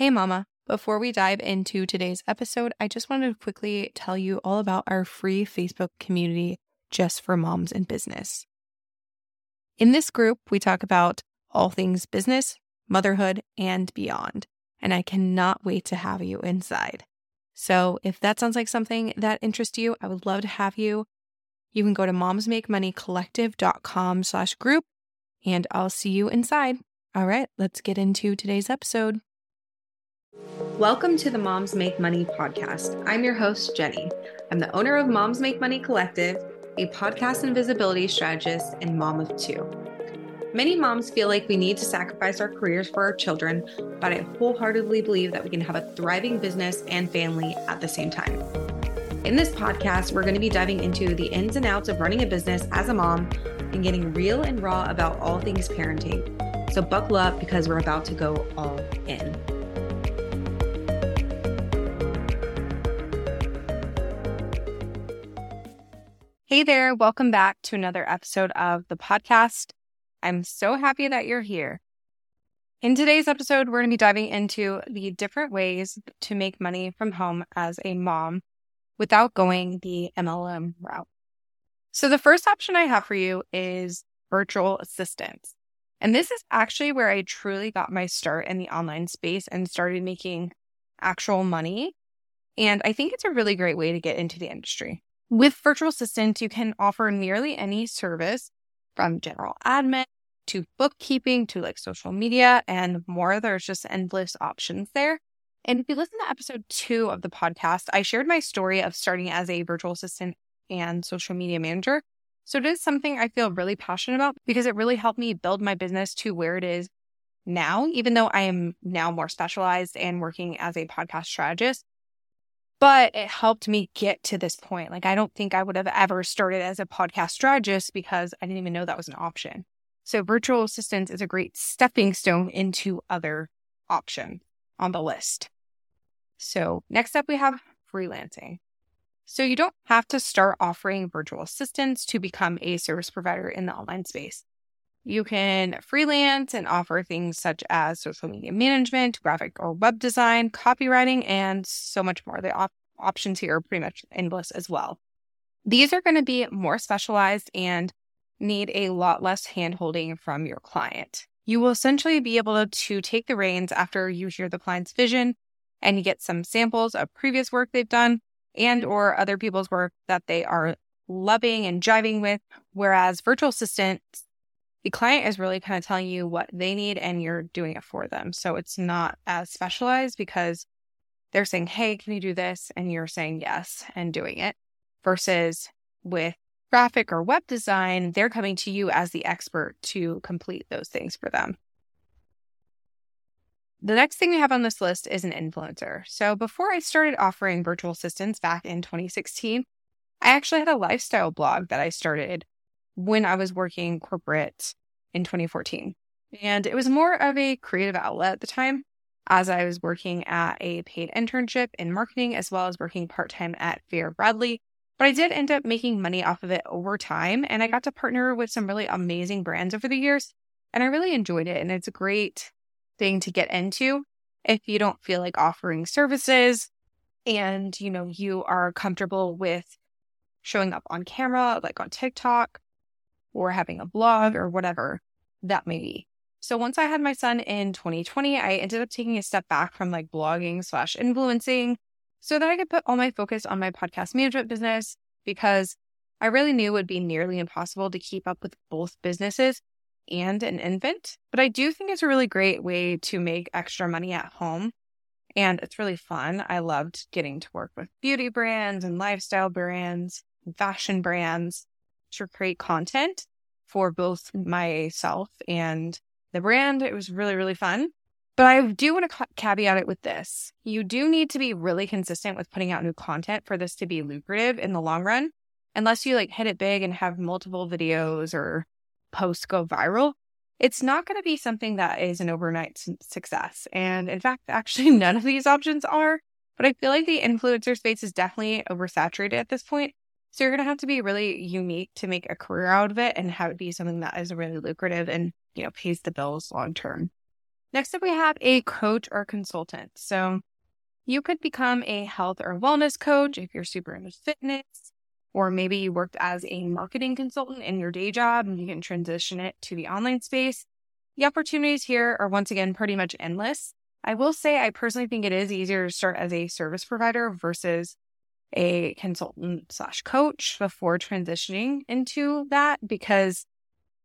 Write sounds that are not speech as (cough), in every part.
Hey, Mama. Before we dive into today's episode, I just wanted to quickly tell you all about our free Facebook community just for moms in business. In this group, we talk about all things business, motherhood, and beyond. And I cannot wait to have you inside. So if that sounds like something that interests you, I would love to have you. You can go to momsmakemoneycollective.com slash group and I'll see you inside. All right, let's get into today's episode. Welcome to the Moms Make Money podcast. I'm your host, Jenny. I'm the owner of Moms Make Money Collective, a podcast and visibility strategist and mom of two. Many moms feel like we need to sacrifice our careers for our children, but I wholeheartedly believe that we can have a thriving business and family at the same time. In this podcast, we're going to be diving into the ins and outs of running a business as a mom and getting real and raw about all things parenting. So, buckle up because we're about to go all in. Hey there, welcome back to another episode of the podcast. I'm so happy that you're here. In today's episode, we're going to be diving into the different ways to make money from home as a mom without going the MLM route. So, the first option I have for you is virtual assistants. And this is actually where I truly got my start in the online space and started making actual money. And I think it's a really great way to get into the industry. With virtual assistants, you can offer nearly any service from general admin to bookkeeping to like social media and more. There's just endless options there. And if you listen to episode two of the podcast, I shared my story of starting as a virtual assistant and social media manager. So it is something I feel really passionate about because it really helped me build my business to where it is now, even though I am now more specialized and working as a podcast strategist. But it helped me get to this point. Like, I don't think I would have ever started as a podcast strategist because I didn't even know that was an option. So, virtual assistants is a great stepping stone into other options on the list. So, next up, we have freelancing. So, you don't have to start offering virtual assistants to become a service provider in the online space. You can freelance and offer things such as social media management, graphic or web design, copywriting, and so much more. The op- options here are pretty much endless as well. These are going to be more specialized and need a lot less handholding from your client. You will essentially be able to take the reins after you hear the client's vision and you get some samples of previous work they've done and or other people's work that they are loving and jiving with whereas virtual assistants the client is really kind of telling you what they need and you're doing it for them. So it's not as specialized because they're saying, Hey, can you do this? And you're saying yes and doing it versus with graphic or web design, they're coming to you as the expert to complete those things for them. The next thing we have on this list is an influencer. So before I started offering virtual assistants back in 2016, I actually had a lifestyle blog that I started when I was working corporate in 2014. And it was more of a creative outlet at the time as I was working at a paid internship in marketing as well as working part time at Fair Bradley. But I did end up making money off of it over time. And I got to partner with some really amazing brands over the years. And I really enjoyed it. And it's a great thing to get into if you don't feel like offering services and, you know, you are comfortable with showing up on camera, like on TikTok, or having a blog or whatever that may be. So once I had my son in 2020, I ended up taking a step back from like blogging slash influencing so that I could put all my focus on my podcast management business because I really knew it would be nearly impossible to keep up with both businesses and an infant. But I do think it's a really great way to make extra money at home. And it's really fun. I loved getting to work with beauty brands and lifestyle brands, and fashion brands to create content for both mm. myself and the brand. It was really, really fun. But I do want to caveat it with this. You do need to be really consistent with putting out new content for this to be lucrative in the long run. Unless you like hit it big and have multiple videos or posts go viral, it's not going to be something that is an overnight success. And in fact, actually, (laughs) none of these options are. But I feel like the influencer space is definitely oversaturated at this point. So you're going to have to be really unique to make a career out of it and have it be something that is really lucrative and, you know, pays the bills long term. Next up, we have a coach or consultant. So you could become a health or wellness coach if you're super into fitness, or maybe you worked as a marketing consultant in your day job and you can transition it to the online space. The opportunities here are once again pretty much endless. I will say I personally think it is easier to start as a service provider versus a consultant slash coach before transitioning into that because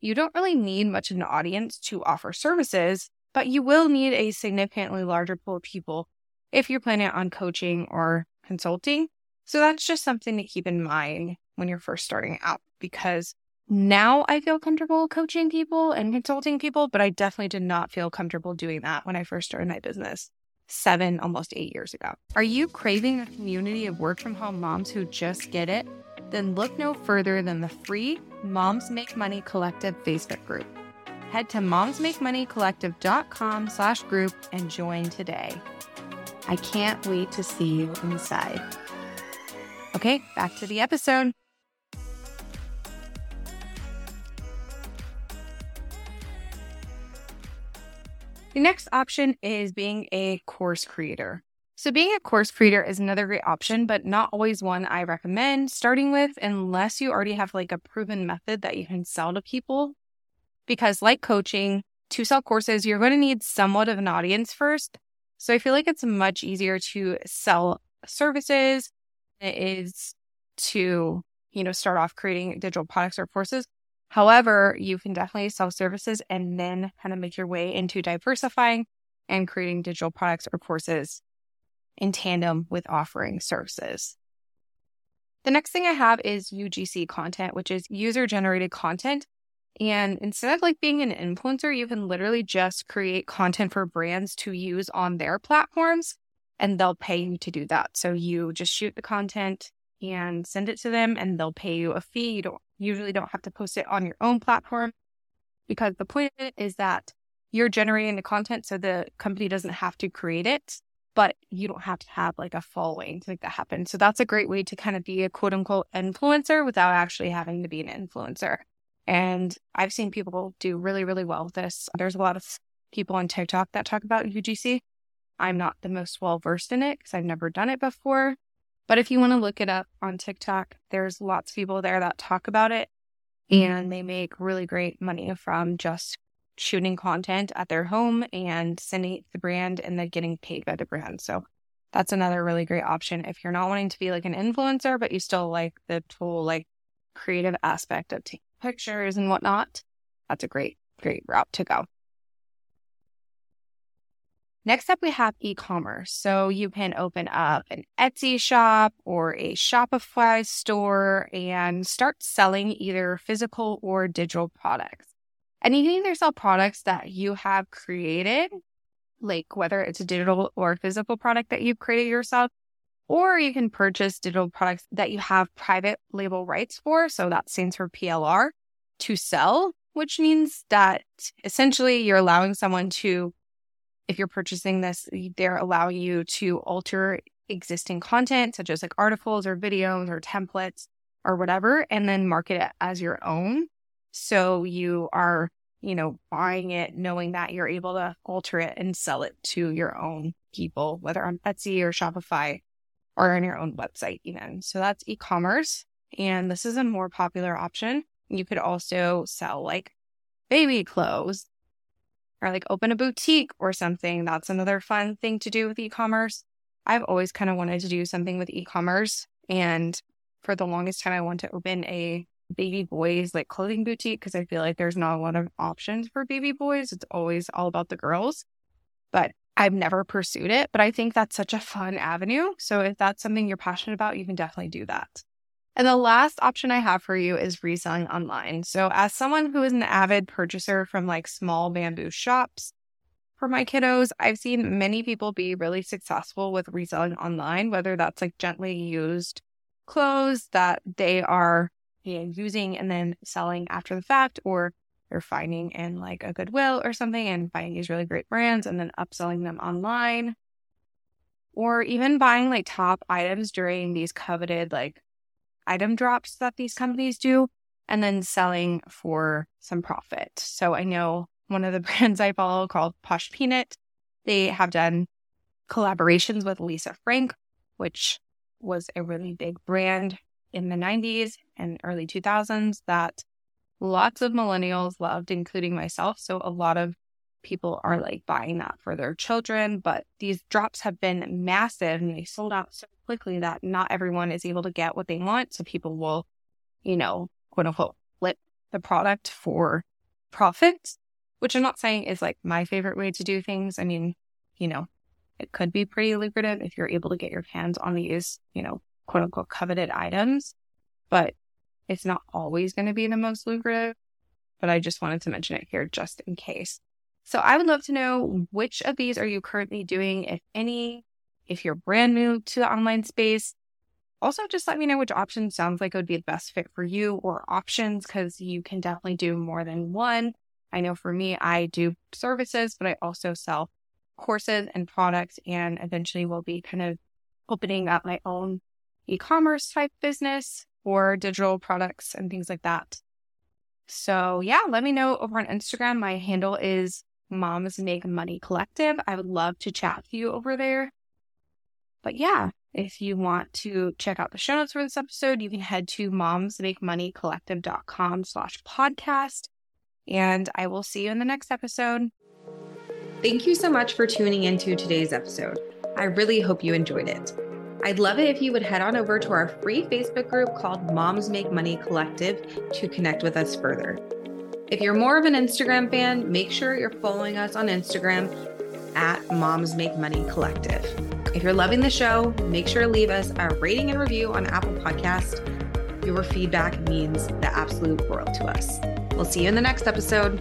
you don't really need much of an audience to offer services, but you will need a significantly larger pool of people if you're planning on coaching or consulting. So that's just something to keep in mind when you're first starting out because now I feel comfortable coaching people and consulting people, but I definitely did not feel comfortable doing that when I first started my business seven, almost eight years ago. Are you craving a community of work from home moms who just get it? Then look no further than the free Moms Make Money Collective Facebook group. Head to momsmakemoneycollective.com slash group and join today. I can't wait to see you inside. Okay, back to the episode. The next option is being a course creator. So, being a course creator is another great option, but not always one I recommend starting with unless you already have like a proven method that you can sell to people. Because, like coaching, to sell courses, you're going to need somewhat of an audience first. So, I feel like it's much easier to sell services than it is to, you know, start off creating digital products or courses. However, you can definitely sell services and then kind of make your way into diversifying and creating digital products or courses in tandem with offering services. The next thing I have is UGC content, which is user generated content. And instead of like being an influencer, you can literally just create content for brands to use on their platforms and they'll pay you to do that. So you just shoot the content and send it to them and they'll pay you a fee. You don't usually don't have to post it on your own platform because the point of it is that you're generating the content so the company doesn't have to create it but you don't have to have like a following to make that happen. So that's a great way to kind of be a quote unquote influencer without actually having to be an influencer. And I've seen people do really, really well with this. There's a lot of people on TikTok that talk about UGC. I'm not the most well versed in it because I've never done it before. But if you want to look it up on TikTok, there's lots of people there that talk about it and they make really great money from just shooting content at their home and sending it to the brand and then getting paid by the brand. So that's another really great option if you're not wanting to be like an influencer, but you still like the whole like creative aspect of taking pictures and whatnot. That's a great, great route to go. Next up, we have e commerce. So you can open up an Etsy shop or a Shopify store and start selling either physical or digital products. And you can either sell products that you have created, like whether it's a digital or physical product that you've created yourself, or you can purchase digital products that you have private label rights for. So that stands for PLR to sell, which means that essentially you're allowing someone to, if you're purchasing this, they're allowing you to alter existing content, such as like articles or videos or templates or whatever, and then market it as your own. So you are, you know, buying it knowing that you're able to alter it and sell it to your own people, whether on Etsy or Shopify or on your own website, even. So that's e commerce. And this is a more popular option. You could also sell like baby clothes or like open a boutique or something. That's another fun thing to do with e commerce. I've always kind of wanted to do something with e commerce. And for the longest time, I want to open a baby boys like clothing boutique because I feel like there's not a lot of options for baby boys. It's always all about the girls. But I've never pursued it, but I think that's such a fun avenue. So if that's something you're passionate about, you can definitely do that. And the last option I have for you is reselling online. So as someone who is an avid purchaser from like small bamboo shops for my kiddos, I've seen many people be really successful with reselling online, whether that's like gently used clothes that they are using and then selling after the fact, or they're finding in like a Goodwill or something and finding these really great brands and then upselling them online. Or even buying like top items during these coveted like item drops that these companies do and then selling for some profit. So I know one of the (laughs) brands I follow called Posh Peanut. They have done collaborations with Lisa Frank, which was a really big brand in the 90s and early 2000s that lots of millennials loved, including myself. So a lot of people are like buying that for their children. But these drops have been massive and they sold out so quickly that not everyone is able to get what they want. So people will, you know, quote unquote, flip the product for profit, which I'm not saying is like my favorite way to do things. I mean, you know, it could be pretty lucrative if you're able to get your hands on these, you know, quote unquote coveted items, but it's not always going to be the most lucrative. But I just wanted to mention it here just in case. So I would love to know which of these are you currently doing, if any, if you're brand new to the online space. Also, just let me know which option sounds like it would be the best fit for you or options because you can definitely do more than one. I know for me, I do services, but I also sell courses and products and eventually will be kind of opening up my own e-commerce type business or digital products and things like that. So yeah, let me know over on Instagram. My handle is Moms Make Money Collective. I would love to chat with you over there. But yeah, if you want to check out the show notes for this episode, you can head to momsmakemoneycollective.com slash podcast. And I will see you in the next episode. Thank you so much for tuning into today's episode. I really hope you enjoyed it. I'd love it if you would head on over to our free Facebook group called Moms Make Money Collective to connect with us further. If you're more of an Instagram fan, make sure you're following us on Instagram at Moms Make Money Collective. If you're loving the show, make sure to leave us a rating and review on Apple Podcast. Your feedback means the absolute world to us. We'll see you in the next episode.